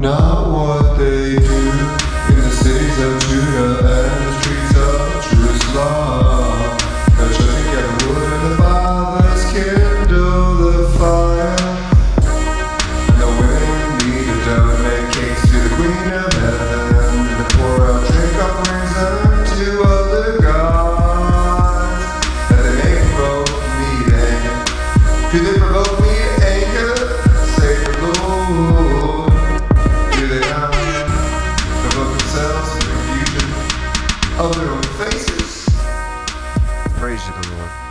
Not what they do in the cities of and the streets of Jerusalem. The wood and the fathers kindle the fire. And the women make cakes to the Queen of Heaven. And offerings other gods. They may provoke provoke me? Praise you, the Lord.